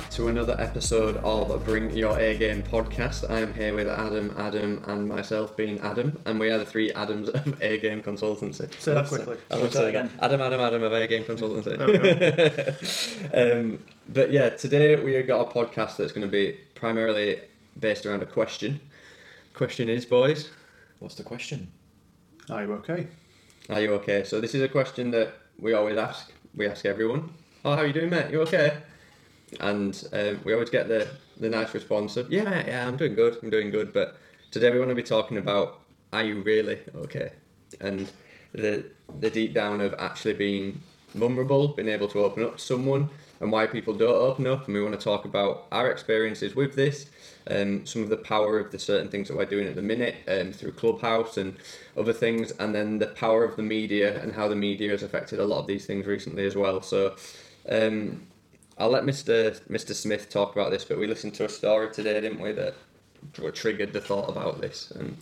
back to another episode of Bring Your A Game podcast. I am here with Adam, Adam, and myself being Adam, and we are the three Adams of A Game Consultancy. Say that quickly. I would Say that say again. Adam, Adam, Adam of A Game Consultancy. um, but yeah, today we got a podcast that's going to be primarily based around a question. Question is, boys, What's the question? Are you okay? are you okay? So this is a question that we always ask. We ask everyone. Oh, how are you doing, mate? You okay? And um, we always get the, the nice response of, yeah, yeah, I'm doing good, I'm doing good. But today we want to be talking about, are you really okay? And the the deep down of actually being vulnerable, being able to open up to someone, and why people don't open up. And we want to talk about our experiences with this, um, some of the power of the certain things that we're doing at the minute um, through Clubhouse and other things, and then the power of the media and how the media has affected a lot of these things recently as well. So. Um, I'll let Mr. Mr. Smith talk about this, but we listened to a story today, didn't we, that triggered the thought about this. And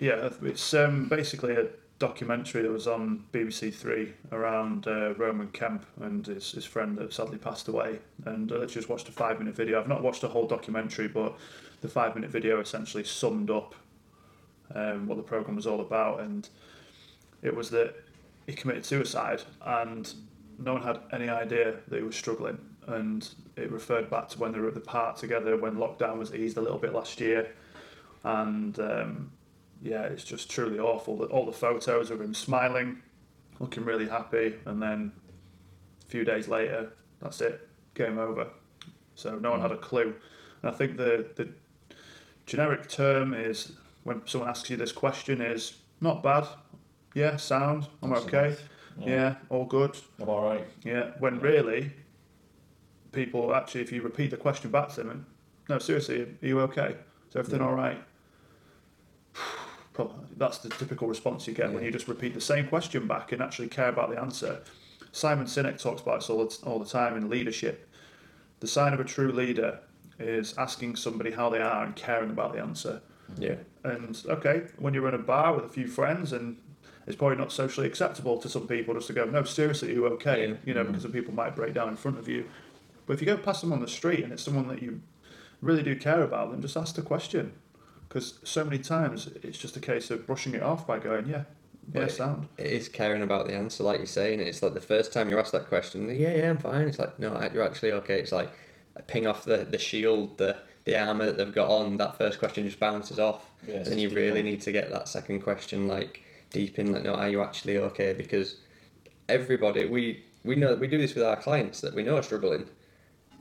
Yeah, it's um, basically a documentary that was on BBC Three around uh, Roman Kemp and his, his friend that sadly passed away. And uh, let's just watched a five minute video. I've not watched the whole documentary, but the five minute video essentially summed up um, what the program was all about. And it was that he committed suicide, and no one had any idea that he was struggling. And it referred back to when they were at the park together when lockdown was eased a little bit last year. And um, yeah, it's just truly awful that all the photos of him smiling, looking really happy, and then a few days later, that's it, game over. So no one had a clue. And I think the the generic term is when someone asks you this question is not bad, yeah, sound, I'm That's okay, enough. yeah, all good, I'm all right. yeah. When really, people actually, if you repeat the question back to them, and, no, seriously, are you okay? Is everything Yeah. all right? Probably, that's the typical response you get when you just repeat the same question back and actually care about the answer. Simon Sinek talks about this all the, all the time in leadership. The sign of a true leader is asking somebody how they are and caring about the answer. yeah, And okay, when you're in a bar with a few friends, and it's probably not socially acceptable to some people just to go, no, seriously, are you okay? Yeah. You know, Mhm. because some people might break down in front of you. But if you go past them on the street and it's someone that you really do care about, then just ask the question. Because so many times it's just a case of brushing it off by going, yeah, yeah, But- sound. it is caring about the answer, like you're saying. It's like the first time you ask that question, yeah, yeah, I'm fine. It's like, no, you're actually okay. It's like ping off the, the shield, the, the armour that they've got on. That first question just bounces off. Yeah, and you really need to get that second question like deep in like no are you actually okay because everybody we we know we do this with our clients that we know are struggling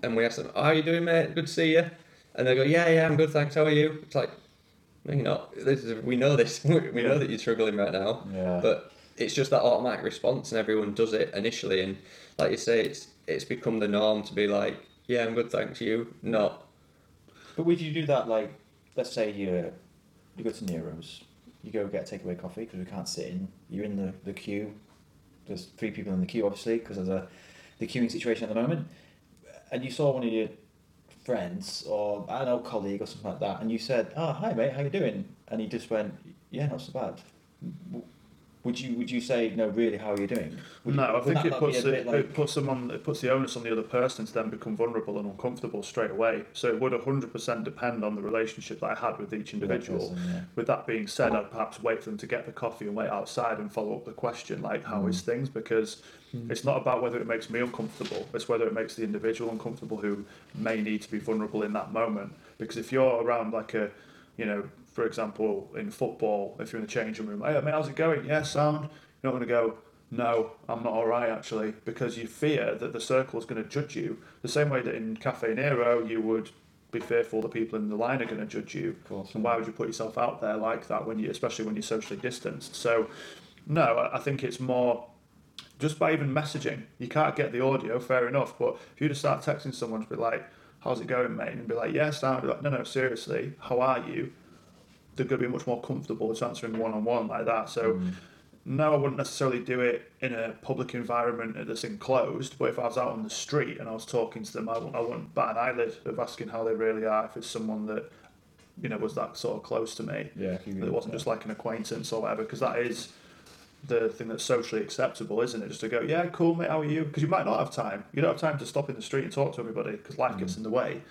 and we ask them oh, how are you doing mate? Good to see you. And they go yeah yeah i'm good thanks. How are you? It's like no you're not. This is, we know this. We know that you're struggling right now. Yeah. but it's just that automatic response and everyone does it initially. And like you say it's it's become the norm to be like yeah i'm good thanks. You not. But would you do that like, let's say you you go to Nero's, you go get a takeaway coffee because we can't sit in. You're in the, the queue. There's three people in the queue, obviously, because of the the queuing situation at the moment. And you saw one of your friends or don't know colleague or something like that, and you said, "Oh, hi mate, how you doing?" And he just went, "Yeah, not so bad." Would you would you say no? Really, how are you doing? Would no, you- I think it puts it, like- it puts them on it puts the onus on the other person to then become vulnerable and uncomfortable straight away. So it would hundred percent depend on the relationship that I had with each with that individual. person, yeah. With that being said, I'd perhaps wait for them to get the coffee and wait outside and follow up the question like, "How is mm. things?" Because mm. it's not about whether it makes me uncomfortable; it's whether it makes the individual uncomfortable who may need to be vulnerable in that moment. Because if you're around like a, you know, for example, in football, if you're in the changing room, hey, mate, how's it going? Yeah, sound. You're not going to go. No, I'm not all right actually, because you fear that the circle is going to judge you the same way that in Cafe Nero you would be fearful that people in the line are going to judge you. Of course. And why would you put yourself out there like that when you, especially when you're socially distanced? So, no, I think it's more just by even messaging. You can't get the audio, fair enough, but if you just start texting someone to be like, "How's it going, mate?" and be like, "Yes," yeah, like, "No, no, seriously, how are you?" They're going to be much more comfortable to answering one on one like that. So. Mm. No, I wouldn't necessarily do it in a public environment that's enclosed. But if I was out on the street and I was talking to them, I, wouldn't- I wouldn't bat an eyelid of asking how they really are. If it's someone that, you know, was that sort of close to me, Yeah, if you that it wasn't just like an acquaintance or whatever. Because that is the thing that's socially acceptable, isn't it? Just to go, yeah, cool, mate, how are you? Because you might not have time. You don't have time to stop in the street and talk to everybody because life gets in the way.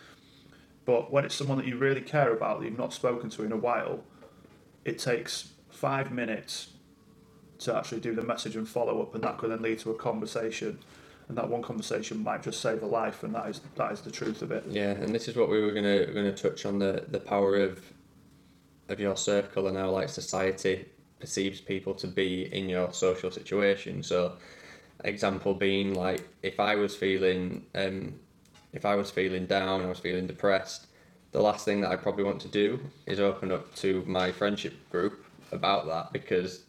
But when it's someone that you really care about that you've not spoken to in a while, it takes five minutes to actually do the message and follow up, and that could then lead to a conversation. And that one conversation might just save a life, and that is that is the truth of it. Yeah, and this is what we were gonna gonna touch on the the power of of your circle and how like society perceives people to be in your social situation. So, example being like if I was feeling um, if I was feeling down, I was feeling depressed. The last thing that I probably want to do is open up to my friendship group about that because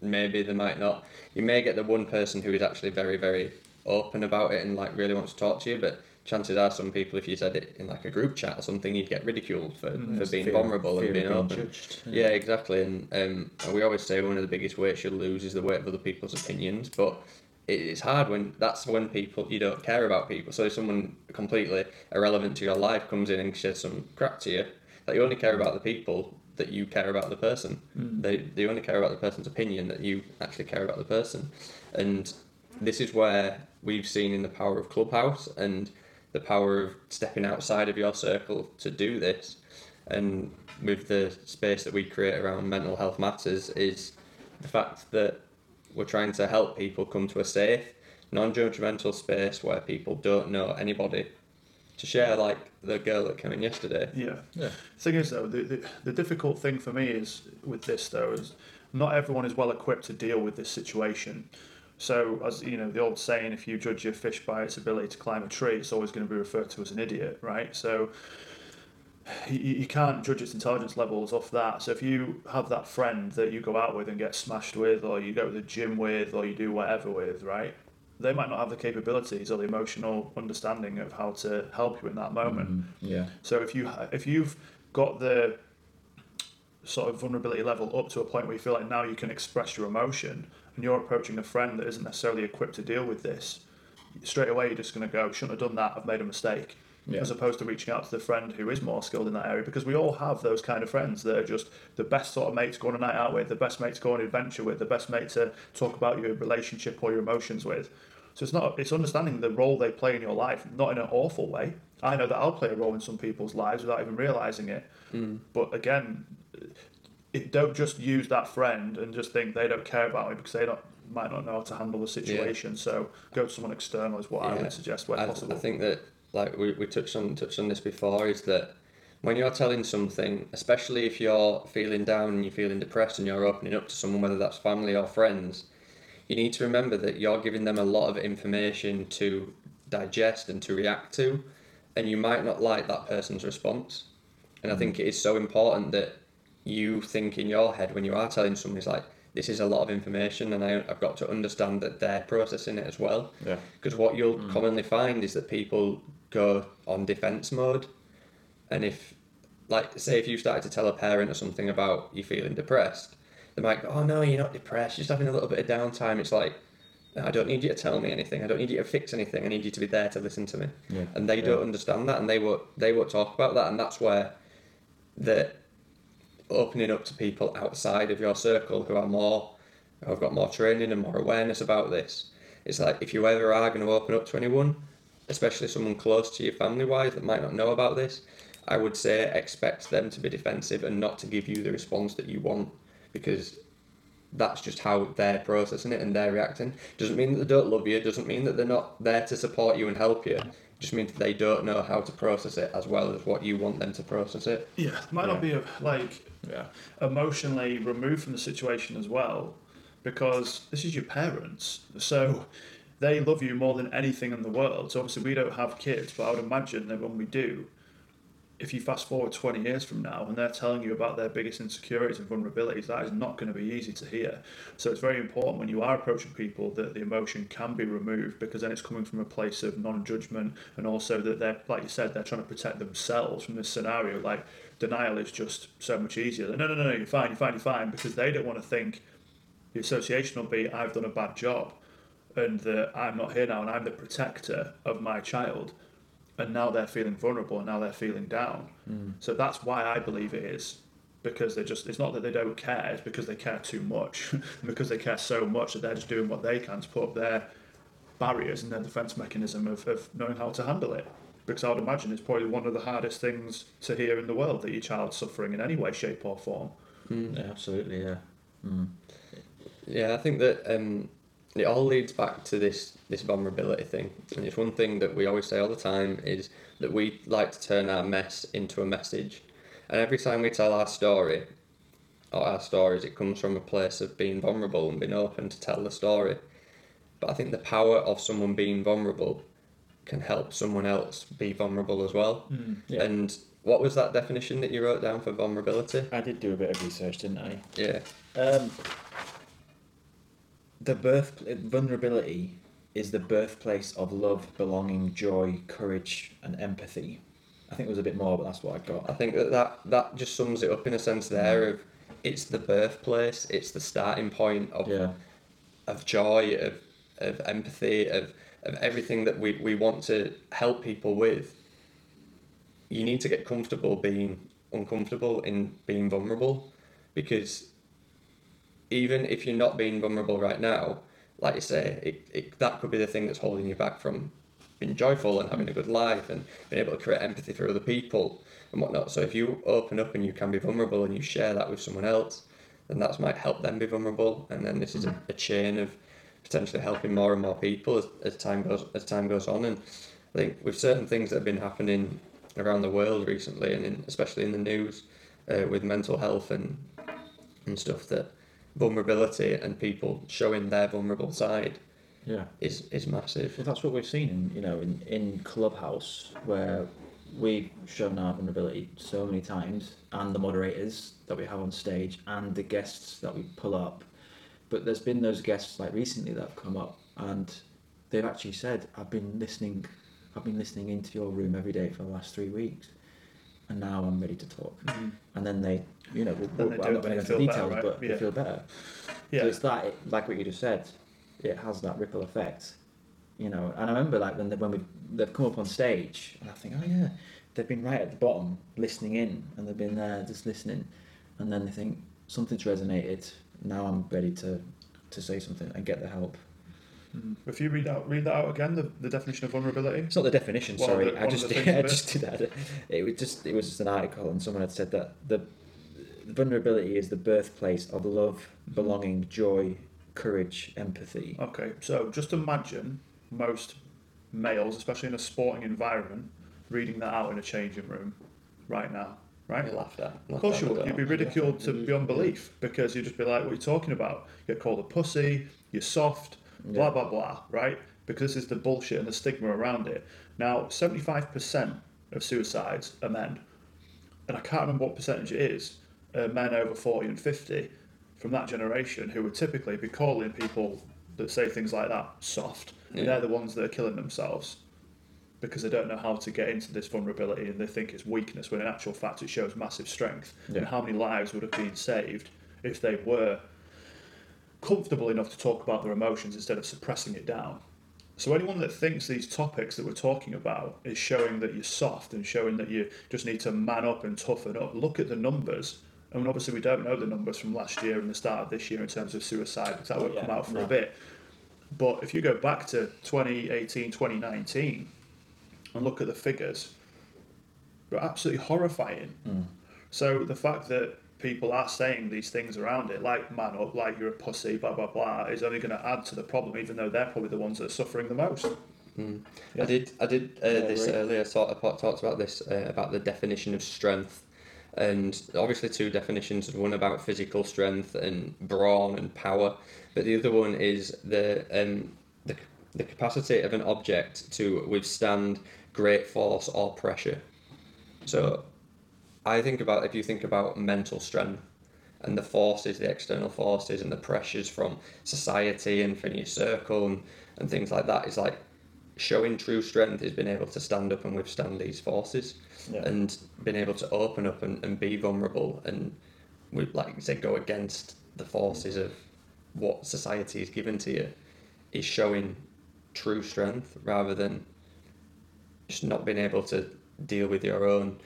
maybe they might not. You may get the one person who is actually very, very open about it and like really wants to talk to you, but chances are some people, if you said it in like a group chat or something, you'd get ridiculed for, for being Fear- vulnerable fear and of being open. judged. Yeah, exactly. And um, we always say one of the biggest weights you'll lose is the weight of other people's opinions. But it's hard when that's when people you don't care about people. So if someone completely irrelevant to your life comes in and says some crap to you, that you only care about the people that you care about the person. Hmm. They they only care about the person's opinion that you actually care about the person. And this is where we've seen in the power of Clubhouse and the power of stepping outside of your circle to do this and with the space that we create around mental health matters is the fact that we're trying to help people come to a safe non-judgmental space where people don't know anybody to share like the girl that came in yesterday Yeah. Yeah. Thing is, though, the, the, the difficult thing for me is with this, though, is not everyone is well equipped to deal with this situation. So, as you know, the old saying, if you judge your fish by its ability to climb a tree, it's always going to be referred to as an idiot, right? So, you, you can't judge its intelligence levels off that. So, if you have that friend that you go out with and get smashed with, or you go to the gym with, or you do whatever with, right? They might not have the capabilities or the emotional understanding of how to help you in that moment. Mm, yeah. So if you if you've got the sort of vulnerability level up to a point where you feel like now you can express your emotion and you're approaching a friend that isn't necessarily equipped to deal with this, straight away you're just going to go, shouldn't have done that, I've made a mistake. Yeah. As opposed to reaching out to the friend who is more skilled in that area, because we all have those kind of friends that are just the best sort of mates going on a night out with, the best mates going on an adventure with, the best mate to talk about your relationship or your emotions with. So it's not it's understanding the role they play in your life, not in an awful way. I know that I'll play a role in some people's lives without even realizing it. Mm. But again, it, don't just use that friend and just think they don't care about me because they don't might not know how to handle the situation. So go to someone external is what I would suggest where I, possible. I think that like we, we touched on touched on this before is that when you're telling something, especially if you're feeling down and you're feeling depressed and you're opening up to someone, whether that's family or friends, you need to remember that you're giving them a lot of information to digest and to react to, and you might not like that person's response. And I mm. think it is so important that you think in your head when you are telling someone, it's like, this is a lot of information, and I, I've got to understand that they're processing it as well. Yeah. Because what you'll mm. commonly find is that people go on defense mode, and if, like, say, if you started to tell a parent or something about you feeling depressed, they might go, "Oh no, you're not depressed. You're just having a little bit of downtime." It's like, "No, I don't need you to tell me anything. I don't need you to fix anything. I need you to be there to listen to me. Yeah. And they don't understand that, and they won't they won't talk about that, and that's where the opening up to people outside of your circle who are more who have got more training and more awareness about this. It's like if you ever are going to open up to anyone, especially someone close to you family wise that might not know about this, I would say expect them to be defensive and not to give you the response that you want because that's just how they're processing it and they're reacting. Doesn't mean that they don't love you, doesn't mean that they're not there to support you and help you. Just means that they don't know how to process it as well as what you want them to process it. yeah, might not be a, like Yeah. emotionally removed from the situation as well because this is your parents so they love you more than anything in the world. So obviously we don't have kids but i would imagine that when we do if you fast forward 20 years from now and they're telling you about their biggest insecurities and vulnerabilities that is not going to be easy to hear. So it's very important when you are approaching people that the emotion can be removed because then it's coming from a place of non-judgment and also that they're like you said they're trying to protect themselves from this scenario like denial is just so much easier no no no no you're fine you're fine you're fine because they don't want to think the association will be I've done a bad job and that I'm not here now and I'm the protector of my child and now they're feeling vulnerable and now they're feeling down. So that's why I believe it is because they just it's not that they don't care it's because they care too much because they care so much that they're just doing what they can to put up their barriers and their defense mechanism of, of knowing how to handle it because I would imagine it's probably one of the hardest things to hear in the world that your child's suffering in any way shape or form Mm. Yeah, absolutely, yeah. Mm. Yeah, I think that um, it all leads back to this this vulnerability thing, and it's one thing that we always say all the time is that we like to turn our mess into a message, and every time we tell our story, or our stories, it comes from a place of being vulnerable and being open to tell the story. But I think the power of someone being vulnerable can help someone else be vulnerable as well. Yeah. And what was that definition that you wrote down for vulnerability? I did do a bit of research, didn't I? Yeah. Um, the birth vulnerability is the birthplace of love, belonging, joy, courage, and empathy. I think it was a bit more, but that's what I got. I think that, that that just sums it up in a sense there of it's the birthplace, it's the starting point of Yeah, of joy, of of empathy, of of everything that we, we want to help people with. You need to get comfortable being uncomfortable in being vulnerable because even if you're not being vulnerable right now, like you say, it, it that could be the thing that's holding you back from being joyful and having a good life and being able to create empathy for other people and whatnot. So if you open up and you can be vulnerable and you share that with someone else, then that might help them be vulnerable. And then this is a, a chain of potentially helping more and more people as, as time goes as time goes on. And I think with certain things that have been happening around the world recently, and in, especially in the news uh, with mental health and and stuff, that vulnerability and people showing their vulnerable side yeah. is is massive. Well, that's what we've seen in you know in, in Clubhouse where we've shown our vulnerability so many times, and the moderators that we have on stage, and the guests that we pull up. But there's been those guests like recently that have come up, and they've actually said, "I've been listening, I've been listening into your room every day for the last three weeks, and now I'm ready to talk." Mm. And then they, you know, we'll, we'll, I'm not going to go into feel better, details, right? but Yeah. they feel better. yeah So it's that, it, like what you just said, it has that ripple effect, you know. And I remember like when they, when we they've come up on stage, and I think, oh yeah, they've been right at the bottom listening in, and they've been there just listening, and then they think something's resonated. Now I'm ready to to say something and get the help. Mhm. if you read out read that out again the, the definition of vulnerability It's not the definition. Well, sorry, the- I just the things I just did that. It was just it was just an article, and someone had said that the vulnerability is the birthplace of love, belonging, joy, courage, empathy. Okay, so just imagine most males, especially in a sporting environment, reading that out in a changing room right now, right? Be laughed at. Of course you would. You'd be ridiculed to beyond belief because you'd just be like, what are you talking about? You get called a pussy, you're soft, blah, blah, blah, right? Because this is the bullshit and the stigma around it. Now, 75% of suicides are men. And I can't remember what percentage it is, uh, men over 40 and 50 from that generation who would typically be calling people that say things like that soft. Yeah. they're the ones that are killing themselves because they don't know how to get into this vulnerability and they think it's weakness when in actual fact it shows massive strength. Yeah. And how many lives would have been saved if they were comfortable enough to talk about their emotions instead of suppressing it down. So anyone that thinks these topics that we're talking about is showing that you're soft and showing that you just need to man up and toughen up, look at the numbers. I mean, obviously we don't know the numbers from last year and the start of this year in terms of suicide because that won't yeah, come out for no. a bit. But if you go back to 2018, 2019 and look at the figures, they're absolutely horrifying. Mm. So the fact that people are saying these things around it, like man up, like you're a pussy, blah blah blah, is only going to add to the problem, even though they're probably the ones that are suffering the most. Mm. Yeah. I did. I did uh, Yeah, this right. earlier. Sort of talked about this uh, about the definition of strength, and obviously two definitions. One about physical strength and brawn and power, but the other one is the um, the the capacity of an object to withstand great force or pressure. So, I think about if you think about mental strength and the forces, the external forces and the pressures from society and from your circle and, and things like that is like showing true strength is being able to stand up and withstand these forces Yeah. and being able to open up and, and be vulnerable and we like say go against the forces of what society is given to you is showing true strength rather than just not being able to deal with your own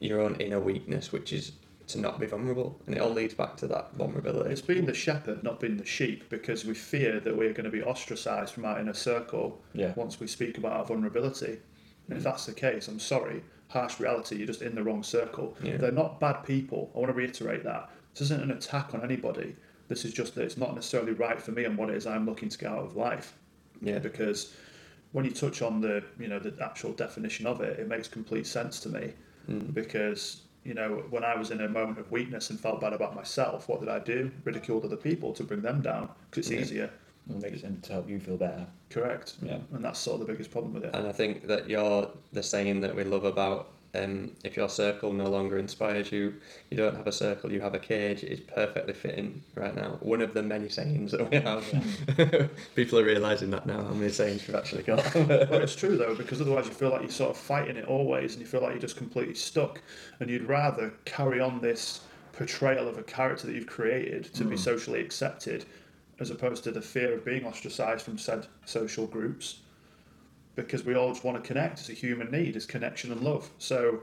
your own inner weakness which is to not be vulnerable, and it all leads back to that vulnerability. It's being the shepherd, not being the sheep, because we fear that we're going to be ostracised from our inner circle Yeah. once we speak about our vulnerability. And if that's the case, I'm sorry, harsh reality, you're just in the wrong circle. Yeah. They're not bad people. I want to reiterate that. This isn't an attack on anybody. This is just that it's not necessarily right for me and what it is I'm looking to get out of life. Yeah. Because when you touch on the you know the actual definition of it, it makes complete sense to me. Mm. Because you know when I was in a moment of weakness and felt bad about myself, what did I do? Ridiculed other people to bring them down because it's Yeah. easier. It makes sense to help you feel better. Correct. Yeah. And that's sort of the biggest problem with it. And I think that you're the saying that we love about um, if your circle no longer inspires you, you don't have a circle, you have a cage, It's perfectly fitting right now. One of the many sayings that we have. People are realising that now, how many sayings we've actually got. but it's true though, because otherwise you feel like you're sort of fighting it always, and you feel like you're just completely stuck, and you'd rather carry on this portrayal of a character that you've created to be Mm. socially accepted, as opposed to the fear of being ostracised from said social groups, because we all just want to connect. It's a human need, it's connection and love. So.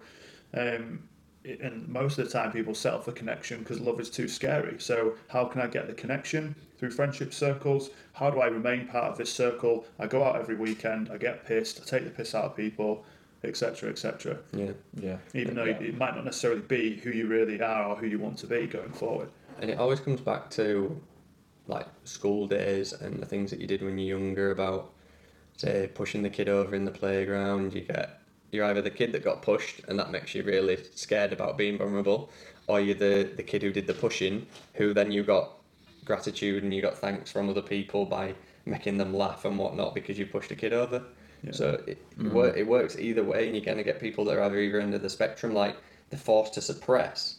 Um, it- and most of the time people settle for connection because love is too scary so how can i get the connection through friendship circles how do i remain part of this circle i go out every weekend i get pissed i take the piss out of people etc etc yeah. Yeah. even though Yeah. it might not necessarily be who you really are or who you want to be going forward And it always comes back to like school days and the things that you did when you're younger about say pushing the kid over in the playground. You get you're either the kid that got pushed and that makes you really scared about being vulnerable, or you're the, the kid who did the pushing, who then you got gratitude and you got thanks from other people by making them laugh and whatnot because you pushed a kid over. Yeah. So it, Mm. it, wor- it works either way, and you're going to get people that are either either end of the spectrum, like they're forced to suppress,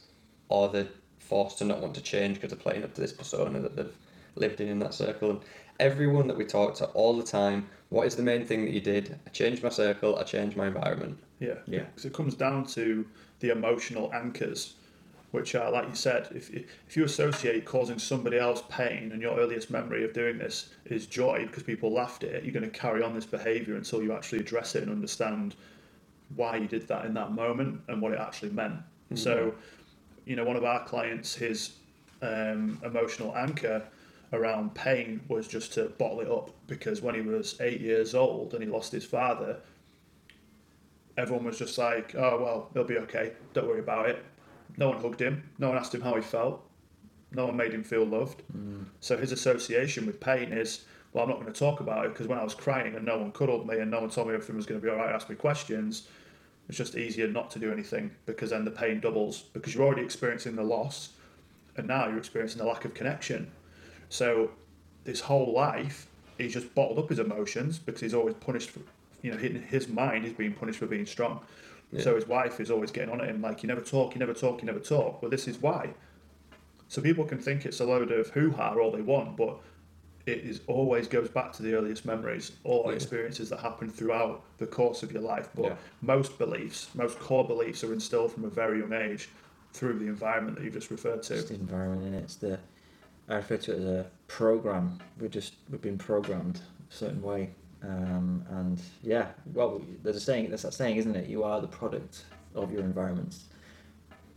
or they're forced to not want to change because they're playing up to this persona that they've lived in in that circle. And everyone that we talk to all the time, what is the main thing that you did? I changed my circle, I changed my environment. yeah Yeah. because it comes down to the emotional anchors which are like you said if, if you associate causing somebody else pain and your earliest memory of doing this is joy because people laughed at it you're going to carry on this behavior until you actually address it and understand why you did that in that moment and what it actually meant so you know one of our clients his um, emotional anchor around pain was just to bottle it up because when he was eight years old and he lost his father everyone was just like, oh, well, he'll be okay. Don't worry about it. No one hugged him. No one asked him how he felt. No one made him feel loved. Mm. So his association with pain is, well, I'm not going to talk about it because when I was crying and no one cuddled me and no one told me everything was going to be all right, asked me questions, it's just easier not to do anything because then the pain doubles because you're already experiencing the loss and now you're experiencing the lack of connection. So his whole life, he's just bottled up his emotions because he's always punished for, you know, in his mind, he's being punished for being strong. So his wife is always getting on at him like, you never talk, you never talk, you never talk. Well, this is why. So people can think it's a load of hoo-ha all they want, but it is always goes back to the earliest memories or Yeah. experiences that happen throughout the course of your life. But Yeah. most beliefs, most core beliefs are instilled from a very young age through the environment that you've just referred to. It's the environment and it's the I refer to it as a program. We're just we've been programmed a certain way. Um, and yeah, well, there's a saying. There's that saying, isn't it? You are the product of your environments.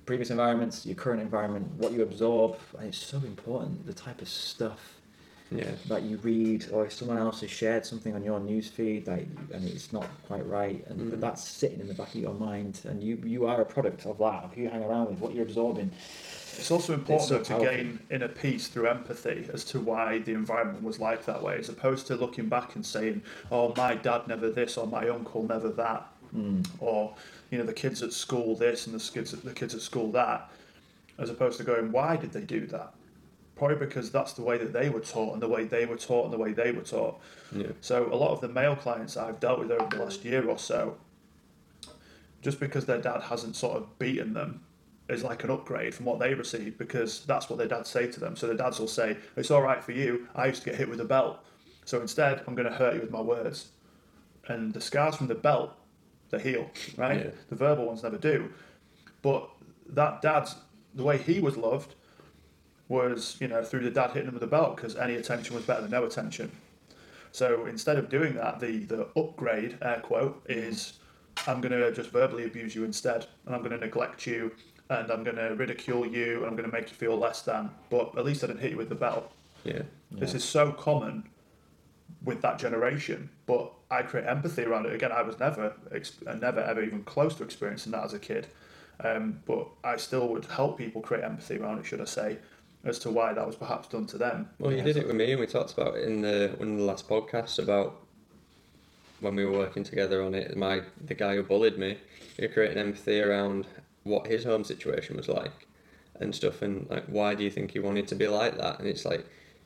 Previous environments, your current environment, what you absorb, and it's so important. The type of stuff Yeah. that you read, or if someone else has shared something on your news feed, like, and it's not quite right, and Mm. but that's sitting in the back of your mind, and you you are a product of that, of who you hang around with, what you're absorbing. It's also important so though, to gain inner peace through empathy as to why the environment was like that way, as opposed to looking back and saying, "Oh, my dad never this," or "My uncle never that," Mm. or you know, the kids at school this and the kids at the kids at school that, as opposed to going, "Why did they do that?" Probably because that's the way that they were taught, and the way they were taught, and the way they were taught. Yeah. So a lot of the male clients I've dealt with over the last year or so, just because their dad hasn't sort of beaten them, is like an upgrade from what they received because that's what their dads say to them. So their dads will say, "It's all right for you. I used to get hit with a belt, so instead I'm going to hurt you with my words." And the scars from the belt, they heal, right? Yeah. The verbal ones never do. But that dad's the way he was loved was, you know, through the dad hitting him with a belt because any attention was better than no attention. So instead of doing that, the the upgrade air quote is I'm going to just verbally abuse you instead, and I'm going to neglect you, and I'm going to ridicule you and I'm going to make you feel less than. But at least I didn't hit you with the belt. Yeah. This is so common with that generation, but I create empathy around it. Again, I was never, never ever even close to experiencing that as a kid, um, but I still would help people create empathy around it, should I say, as to why that was perhaps done to them. Well, you Yeah, did it with me, and we talked about it in the one of the last podcasts about when we were working together on it. My the guy who bullied me, you're creating empathy around what his home situation was like and stuff, and like why do you think he wanted to be like that? And it's like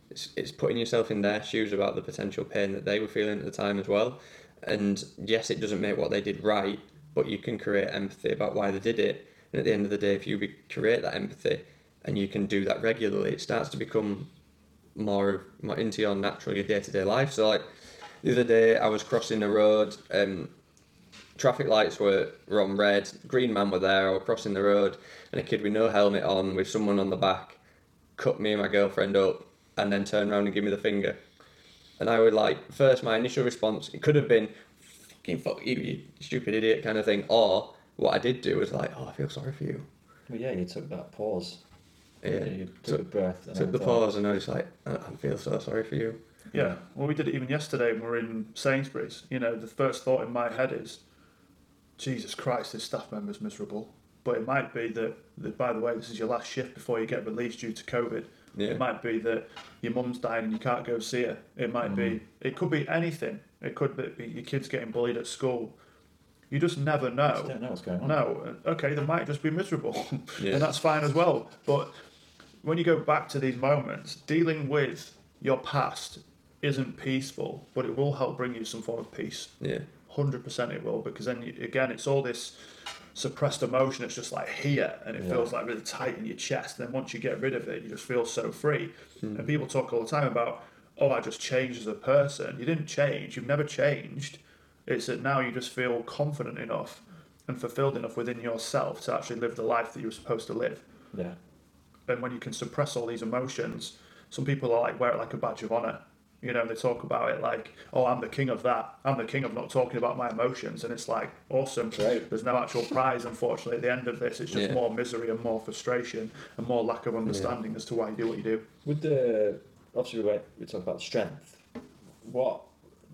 it's it's putting yourself in their shoes about the potential pain that they were feeling at the time as well. And yes, it doesn't make what they did right, but you can create empathy about why they did it. And at the end of the day, if you be, create that empathy and you can do that regularly, it starts to become more more into your natural your day to day life. So like the other day I was crossing the road, um, traffic lights were, were on red, green man were there, I was crossing the road and a kid with no helmet on with someone on the back cut me and my girlfriend up and then turned around and give me the finger. And I would like first my initial response it could have been fucking fuck you, you stupid idiot kind of thing, or what I did do was like, Oh, I feel sorry for you. Well, yeah, you took that pause. Yeah. You took Took- a breath. and Took the thought, pause and I was like, I I feel so sorry for you. Yeah, well, we did it even yesterday when we were in Sainsbury's. You know, the first thought in my head is, Jesus Christ, this staff member's miserable. But it might be that, that, by the way, this is your last shift before you get released due to COVID. Yeah. It might be that your mum's dying and you can't go see her. It might be, mm. it could be anything. It could be your kid's getting bullied at school. You just never know. just don't know what's going on. No, okay, they might just be miserable, Yeah. and that's fine as well. But when you go back to these moments, dealing with your past isn't peaceful, but it will help bring you some form of peace. Yeah. Hundred percent, it will, because then you, again, it's all this suppressed emotion. It's just like here, and it Yeah. feels like really tight in your chest. Then once you get rid of it, you just feel so free. Hmm. And people talk all the time about, oh, I just changed as a person. You didn't change. You've never changed. It's that now you just feel confident enough and fulfilled enough within yourself to actually live the life that you were supposed to live. Yeah. And when you can suppress all these emotions, some people are like wear it like a badge of honor. You know, they talk about it like, "Oh, I'm the king of that. I'm the king of not talking about my emotions," and it's like awesome. Great. There's no actual prize, unfortunately, at the end of this. It's just Yeah. more misery and more frustration and more lack of understanding as to why you do what you do. With the obviously we went, we talk about strength. What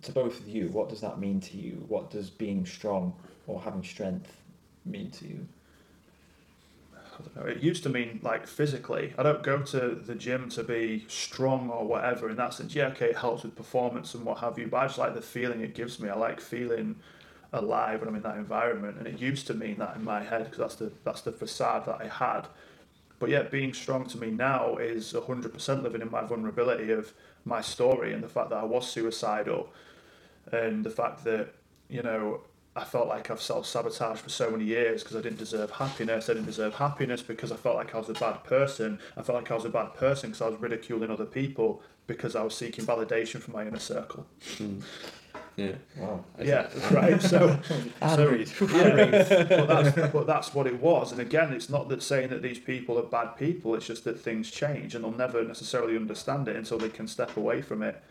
to both of you? What does that mean to you? What does being strong or having strength mean to you? I don't know. It used to mean like physically. I don't go to the gym to be strong or whatever in that sense. Yeah, okay, it helps with performance and what have you, but I just like the feeling it gives me. I like feeling alive when I'm in that environment, and it used to mean that in my head because that's the that's the facade that I had. But yeah, being strong to me now is 100% living in my vulnerability of my story and the fact that I was suicidal and the fact that, you know, I felt like I've self sabotaged for so many years because I didn't deserve happiness. I didn't deserve happiness because I felt like I was a bad person. I felt like I was a bad person because I was ridiculing other people because I was seeking validation from my inner circle. Yeah. Wow. Yeah, right. So, And so yeah, but that's but that's what it was. And again, it's not that saying that these people are bad people. It's just that things change, and they'll never necessarily understand it until they can step away from it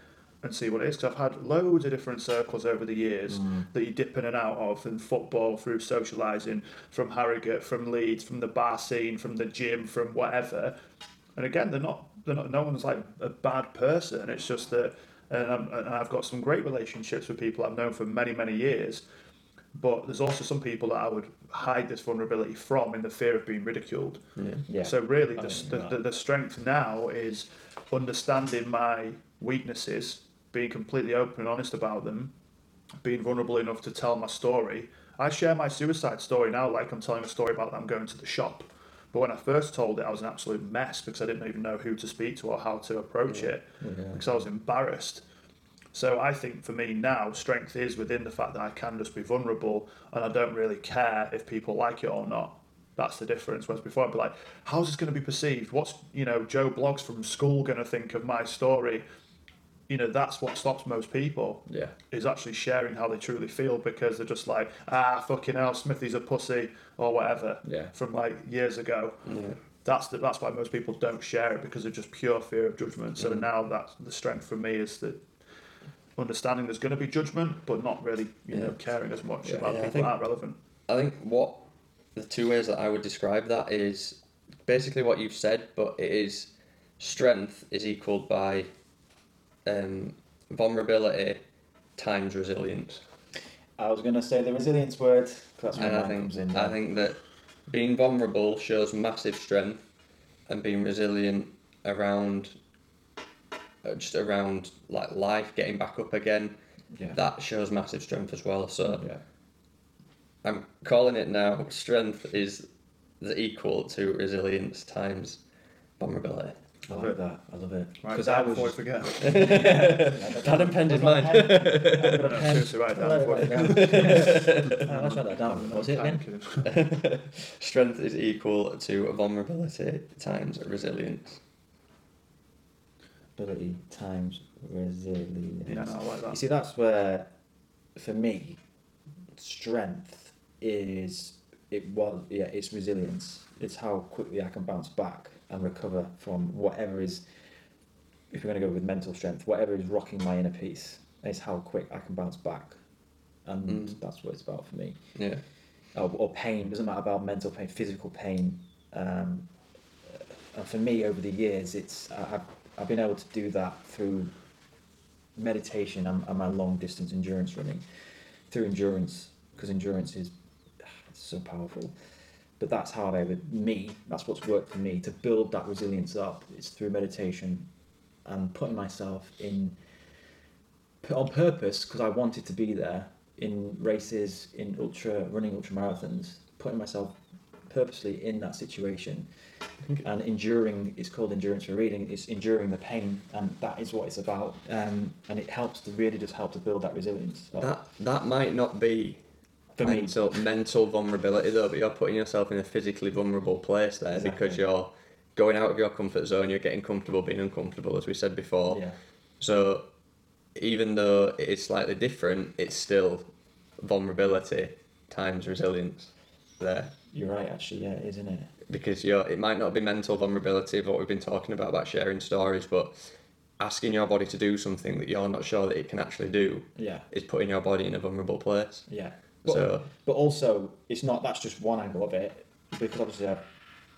and see what it is. Because I've had loads of different circles over the years that you dip in and out of, in football, through socialising, from Harrogate, from Leeds, from the bar scene, from the gym, from whatever. And again, they're not. They're not. No one's like a bad person. It's just that. And, and I've got some great relationships with people I've known for many, many years. But there's also some people that I would hide this vulnerability from in the fear of being ridiculed. Yeah. Yeah. So really, the, the, the, the strength now is understanding my weaknesses, being completely open and honest about them, being vulnerable enough to tell my story. I share my suicide story now like I'm telling a story about that I'm going to the shop. But when I first told it, I was an absolute mess because I didn't even know who to speak to or how to approach it Yeah. because I was embarrassed. So I think for me now, strength is within the fact that I can just be vulnerable and I don't really care if people like it or not. That's the difference. Whereas before I'd be like, how's this going to be perceived? What's, you know, Joe Bloggs from school going to think of my story? You know, that's what stops most people Yeah. is actually sharing how they truly feel because they're just like, ah, fucking hell, Smithy's a pussy or whatever Yeah. from like years ago. Yeah. That's the, that's why most people don't share it because of just pure fear of judgment. So Mm. now that's the strength for me is that understanding there's going to be judgment, but not really, you know, caring as much Yeah, about yeah, people think- that aren't relevant. I think what the two ways that I would describe that is basically what you've said, but it is strength is equaled by um, vulnerability times resilience. I was going to say the resilience word. That's And I think comes in. I think that being vulnerable shows massive strength, and being resilient around uh, just around like life, getting back up again, yeah. that shows massive strength as well. So yeah. I'm calling it now. Strength is the equal to resilience times vulnerability. I like that. I love it. Because down I was. before I forget. Had a pen in I've got a mind. pen. I've got a pen. seriously, write it down I'll before I write forget. it down. Oh, Let's write that down. What's it again? Strength is equal to vulnerability times resilience. Ability times resilience. Yeah, no, I like You that. see, that's where, for me, strength is it was yeah, it's resilience. It's how quickly I can bounce back and recover from whatever is. If we're going to go with mental strength, whatever is rocking my inner peace, is how quick I can bounce back, and Mm. that's what it's about for me. Yeah. Or, or pain doesn't matter about mental pain, physical pain. Um, and for me, over the years, it's I've I've been able to do that through meditation and, and my long distance endurance running, through endurance because endurance is it's so powerful. But that's how I would me. That's what's worked for me to build that resilience up. It's through meditation and putting myself in on purpose because I wanted to be there in races, in ultra running ultra marathons, putting myself purposely in that situation and enduring it's called endurance for reading it's enduring the pain and that is what it's about um, and it helps to really just help to build that resilience That that might not be for me mental mental vulnerability though, but you're putting yourself in a physically vulnerable place there because you're going out of your comfort zone. You're getting comfortable being uncomfortable, as we said before. yeah So even though it is slightly different, it's still vulnerability times resilience there. you're right actually yeah it is isn't it Because you're it might not be mental vulnerability of what we've been talking about about sharing stories, but asking your body to do something that you're not sure that it can actually do yeah is putting your body in a vulnerable place. yeah but, So but also it's not that's just one angle of it because obviously I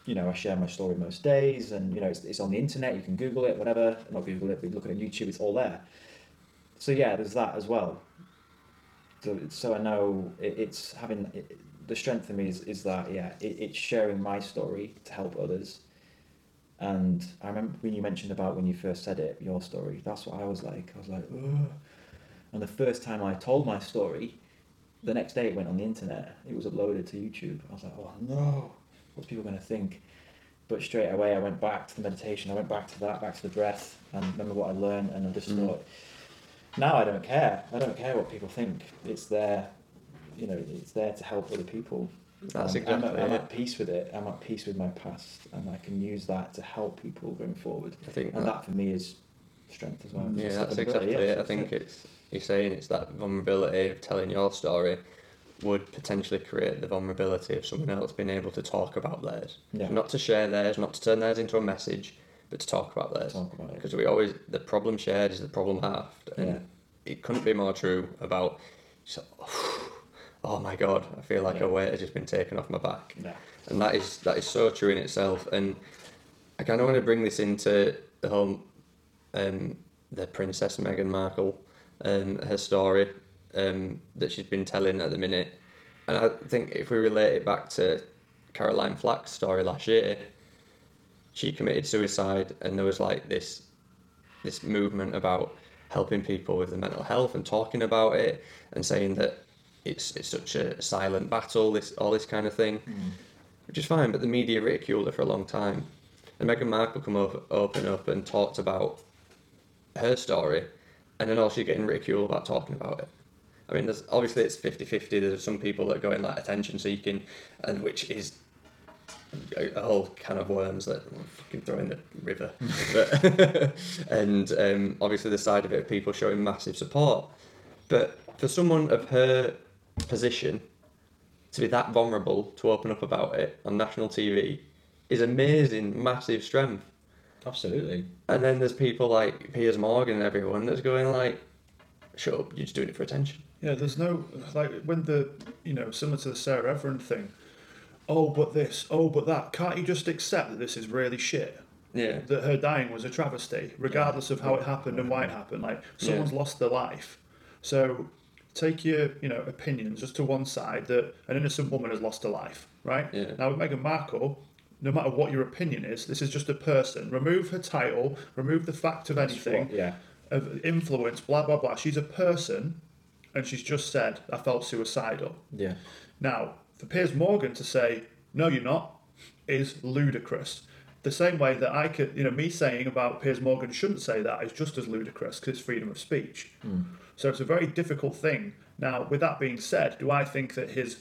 you know I share my story most days and you know it's, it's on the internet you can google it whatever not google it but look at it on youtube it's all there. So yeah there's that as well. So, so I know it, it's having it, the strength for me is, is that yeah it, it's sharing my story to help others. And I remember when you mentioned about when you first said it your story that's what I was like I was like Ugh. and the first time I told my story the next day it went on the internet it was uploaded to YouTube I was like oh no what's people going to think but straight away I went back to the meditation I went back to that back to the breath and remember what I learned and I just Mm. thought now I don't care. I don't care what people think. It's there, you know, it's there to help other people. That's And I'm, exactly at, I'm at peace with it. I'm at peace with my past, and I can use that to help people going forward. I think And that, that for me is strength as well. yeah, that's exactly yeah, it. I think it's you're saying it's that vulnerability of telling your story would potentially create the vulnerability of someone else being able to talk about theirs. Yeah. Not to share theirs, not to turn theirs into a message, but to talk about theirs. Talk about it. Because we always the problem shared is the problem halved, and Yeah. it couldn't be more true about. So, oh my god, I feel like Yeah. a weight has just been taken off my back. Yeah. and that is that is so true in itself. And I kind of want to bring this into the whole um, the Princess Meghan Markle, um, her story um, that she's been telling at the minute. And I think if we relate it back to Caroline Flack's story last year, she committed suicide, and there was like this this movement about helping people with their mental health and talking about it and saying that it's it's such a silent battle, this all this kind of thing Mm. which is fine. But the media ridiculed her for a long time, and Meghan Markle come over, open up and talked about her story, and then all she's getting ridiculed about talking about it. I mean, there's obviously it's 50-50. There's some people that go in like attention seeking, and which is a, whole can of worms that fucking throw in the river. but, and um, obviously the side of it of people showing massive support. But for someone of her position, to be that vulnerable to open up about it on national TV is amazing, massive strength. Absolutely. And then there's people like Piers Morgan and everyone that's going like, "Shut up! You're just doing it for attention." Yeah, there's no like when the you know similar to the Sarah Everard thing, oh, but this, oh, but that. Can't you just accept that this is really shit? Yeah. That her dying was a travesty, regardless of how it happened and why it happened. Like someone's lost their life, so take your you know opinions just to one side. That an innocent woman has lost her life, right? Yeah. Now with Meghan Markle. No matter what your opinion is, this is just a person. Remove her title, remove the fact of anything, Yeah. of influence, blah blah blah. She's a person, and she's just said, "I felt suicidal." Yeah. Now, for Piers Morgan to say, "No, you're not," is ludicrous. The same way that I could, you know, me saying about Piers Morgan shouldn't say that is just as ludicrous because it's freedom of speech. Hmm. So it's a very difficult thing. Now, with that being said, do I think that his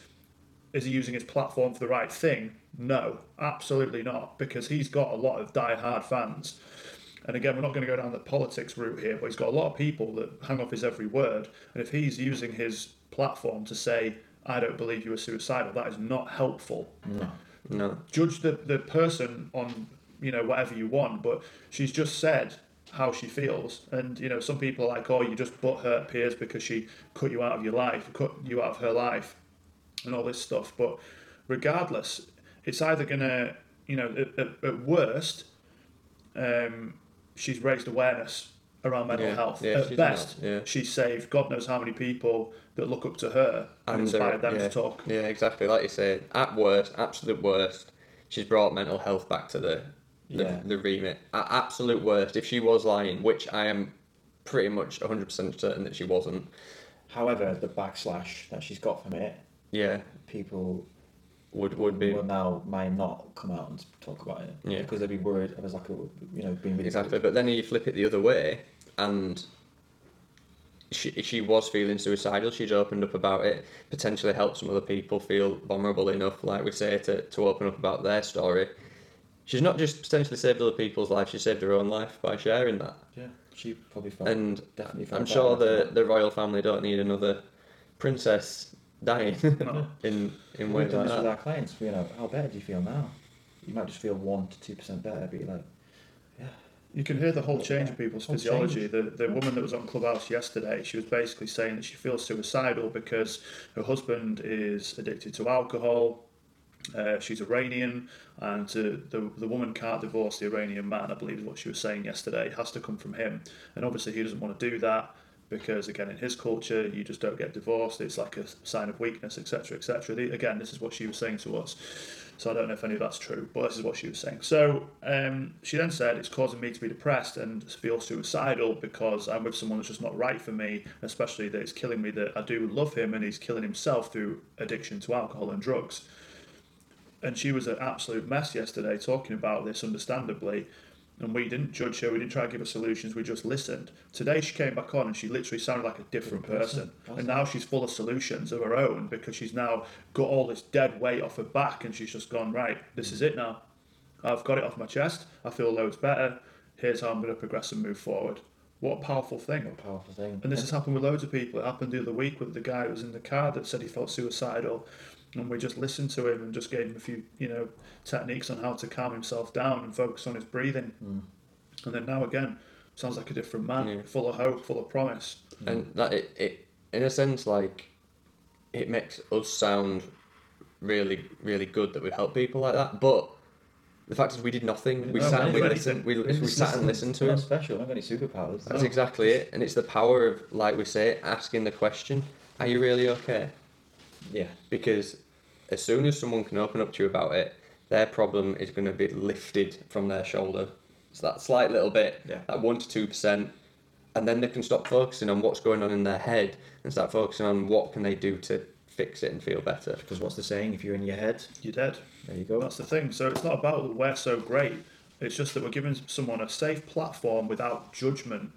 is he using his platform for the right thing? No, absolutely not, because he's got a lot of die-hard fans. And again, we're not going to go down the politics route here, but he's got a lot of people that hang off his every word. And if he's using his platform to say, I don't believe you were suicidal, that is not helpful. No. No. Judge the, the person on, you know, whatever you want, but she's just said how she feels. And, you know, some people are like, oh, you just butt hurt Piers because she cut you out of your life, cut you out of her life, and all this stuff. But regardless, it's either going to, you know, at, at, at worst, um, she's raised awareness around mental Yeah, health. yeah, at she's best, not, yeah. she's saved God knows how many people that look up to her and, And, inspired them yeah. to talk. Yeah, exactly. Like you say, at worst, absolute worst, she's brought mental health back to the the, Yeah. the remit. At absolute worst, if she was lying, which I am pretty much 100% certain that she wasn't, However, the backslash that she's got from it, yeah, people would would be will now might not come out and talk about it. Yeah. Because they'd be worried it was like a you know being really exactly. But then you flip it the other way, and she she was feeling suicidal. She's opened up about it. Potentially helped some other people feel vulnerable enough, like we say, to to open up about their story. She's not just potentially saved other people's lives; she saved her own life by sharing that. Yeah. She probably felt And definitely felt I'm sure the, the royal family don't need another princess dying No. in in We've ways done like this with that. our clients. You know, how better do you feel now? You might just feel one to two percent better, but you're like, yeah. You can hear the whole change in people's Whole physiology. change. The the woman that was on Clubhouse yesterday, she was basically saying that she feels suicidal because her husband is addicted to alcohol. Uh, she's Iranian, and to, the the woman can't divorce the Iranian man. I believe is what she was saying yesterday. It has to come from him, and obviously he doesn't want to do that because again in his culture you just don't get divorced. It's like a sign of weakness, etc., etc. Again, this is what she was saying to us. So I don't know if any of that's true, but this is what she was saying. So um, she then said it's causing me to be depressed and feel suicidal because I'm with someone that's just not right for me, especially that it's killing me that I do love him and he's killing himself through addiction to alcohol and drugs. And she was an absolute mess yesterday talking about this, understandably. And we didn't judge her, we didn't try to give her solutions, we just listened. Today she came back on and she literally sounded like a different Different person. person. And now she's full of solutions of her own because she's now got all this dead weight off her back and she's just gone, right, this is it now. I've got it off my chest, I feel loads better. Here's how I'm going to progress and move forward. What a powerful thing. what a powerful thing. And this has happened with loads of people. It happened the other week with the guy who was in the car that said he felt suicidal. And we just listened to him and just gave him a few, you know, techniques on how to calm himself down and focus on his breathing. Mm. And then now again, sounds like a different man, Yeah. full of hope, full of promise. and that it, it in a sense like it makes us sound really really good that we help people like that but the fact is we did nothing we No, sat and we we listened we, we Just sat and listened to We're him special. We haven't got any superpowers. that's exactly it and it's the power of like we say asking the question are you really okay Yeah. because as soon as someone can open up to you about it their problem is going to be lifted from their shoulder so that slight little bit Yeah. that 1 to 2% and then they can stop focusing on what's going on in their head and start focusing on what can they do to fix it and feel better Because what's the saying? If you're in your head, You're dead. there you go. That's the thing. So it's not about that we're so great. It's just that we're giving someone a safe platform without judgment.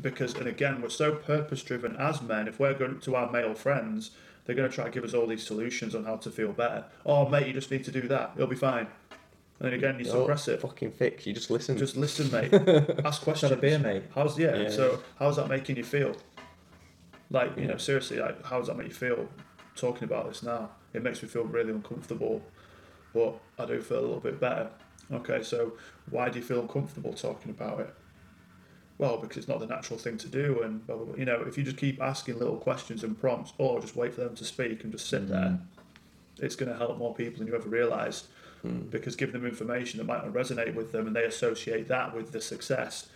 Because, and again, we're so purpose driven as men. If we're going to our male friends, they're going to try to give us all these solutions on how to feel better. Oh, mate, you just need to do that. It'll be fine. And then again, you Oh, suppress it. fucking fix you just listen Just listen, mate. Ask questions. Have a beer, mate. How's yeah, Yeah. So how's that making you feel? Like you Yeah. know, seriously, like how does that make you feel? Talking about this now, it makes me feel really uncomfortable, but I do feel a little bit better. Okay, so why do you feel uncomfortable talking about it? Well, because it's not the natural thing to do, and blah, blah, blah. you know, if you just keep asking little questions and prompts, or just wait for them to speak and just sit mm. there, it's going to help more people than you ever realised. Mm. Because giving them information that might not resonate with them, and they associate that with the success.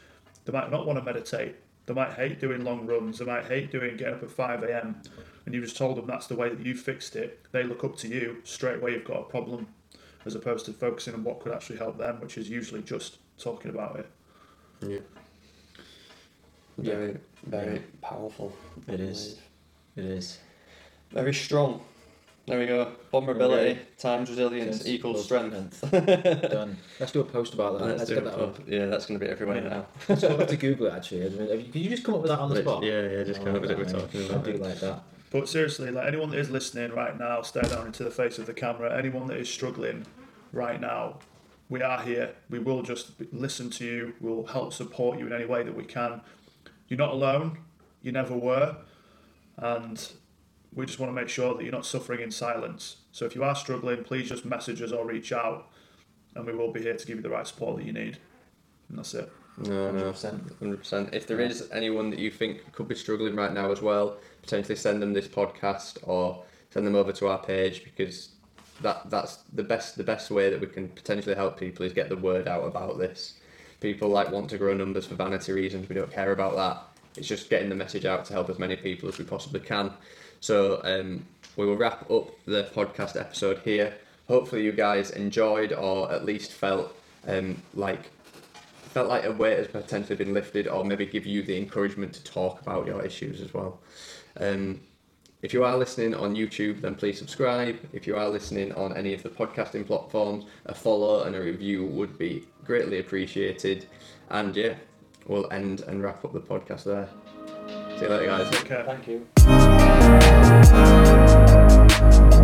They might not want to meditate. They might hate doing long runs. They might hate doing getting up at five a.m. And you just told them that's the way that you fixed it. They look up to you straight away. You've got a problem, as opposed to focusing on what could actually help them, which is usually just talking about it. Yeah. Very, very powerful. It is. It is. Very strong. There we go. Vulnerability Okay. times resilience Yes, equals equals strength. Done. Let's do a post about that. Let's, do get that up. Bob. Yeah, that's going to be everywhere now. Let's go back to Google it actually. I mean, have you- just come up with that on the Which- spot? yeah, yeah, just I come up with it. We're mate. talking I about do it. like that. But seriously, like anyone that is listening right now, stare down into the face of the camera. Anyone that is struggling right now, we are here. We will just listen to you. We'll help support you in any way that we can. You're not alone. You never were, and we just want to make sure that you're not suffering in silence. So if you are struggling, please just message us or reach out, and we will be here to give you the right support that you need. And that's it. No, no, 100%. hundred percent. If there is anyone that you think could be struggling right now as well, potentially send them this podcast or send them over to our page because that that's the best the best way that we can potentially help people is get the word out about this. People like want to grow numbers for vanity reasons. We don't care about that. It's just getting the message out to help as many people as we possibly can. So um, we will wrap up the podcast episode here. Hopefully, you guys enjoyed or at least felt um, like felt like a weight has potentially been lifted, or maybe give you the encouragement to talk about your issues as well. Um, if you are listening on YouTube, then please subscribe. If you are listening on any of the podcasting platforms, a follow and a review would be greatly appreciated. And yeah, we'll end and wrap up the podcast there. See you later, guys. Take care. Thank you.